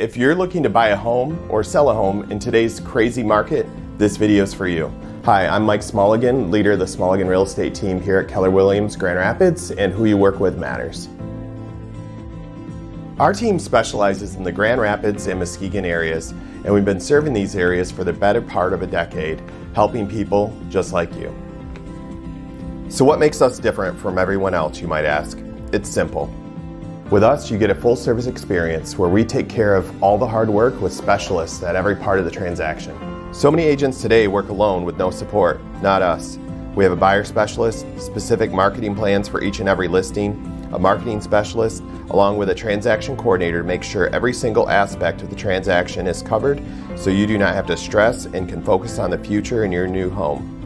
if you're looking to buy a home or sell a home in today's crazy market, this video is for you. Hi, I'm Mike Smulligan, leader of the Smulligan Real Estate team here at Keller Williams Grand Rapids, and who you work with matters. Our team specializes in the Grand Rapids and Muskegon areas, and we've been serving these areas for the better part of a decade, helping people just like you. So, what makes us different from everyone else, you might ask? It's simple. With us, you get a full service experience where we take care of all the hard work with specialists at every part of the transaction. So many agents today work alone with no support, not us. We have a buyer specialist, specific marketing plans for each and every listing, a marketing specialist, along with a transaction coordinator to make sure every single aspect of the transaction is covered so you do not have to stress and can focus on the future in your new home.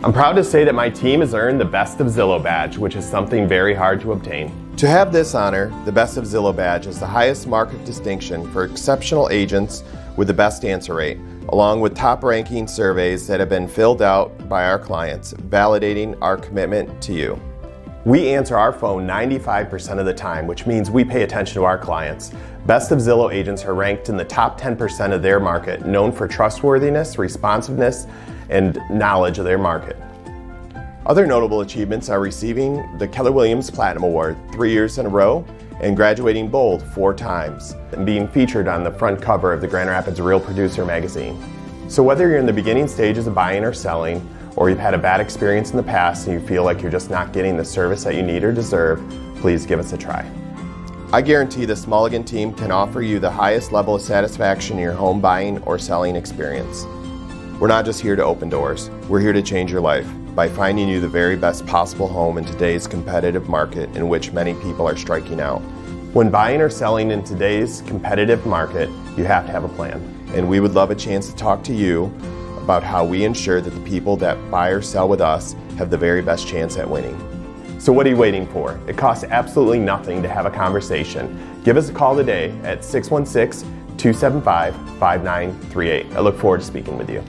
I'm proud to say that my team has earned the Best of Zillow badge, which is something very hard to obtain. To have this honor, the Best of Zillow badge is the highest mark of distinction for exceptional agents with the best answer rate, along with top ranking surveys that have been filled out by our clients, validating our commitment to you. We answer our phone 95% of the time, which means we pay attention to our clients. Best of Zillow agents are ranked in the top 10% of their market, known for trustworthiness, responsiveness, and knowledge of their market. Other notable achievements are receiving the Keller Williams Platinum Award three years in a row and graduating Bold four times and being featured on the front cover of the Grand Rapids Real Producer magazine. So, whether you're in the beginning stages of buying or selling, or you've had a bad experience in the past and you feel like you're just not getting the service that you need or deserve, please give us a try. I guarantee the Smulligan team can offer you the highest level of satisfaction in your home buying or selling experience. We're not just here to open doors, we're here to change your life by finding you the very best possible home in today's competitive market in which many people are striking out. When buying or selling in today's competitive market, you have to have a plan. And we would love a chance to talk to you about how we ensure that the people that buy or sell with us have the very best chance at winning. So, what are you waiting for? It costs absolutely nothing to have a conversation. Give us a call today at 616 275 5938. I look forward to speaking with you.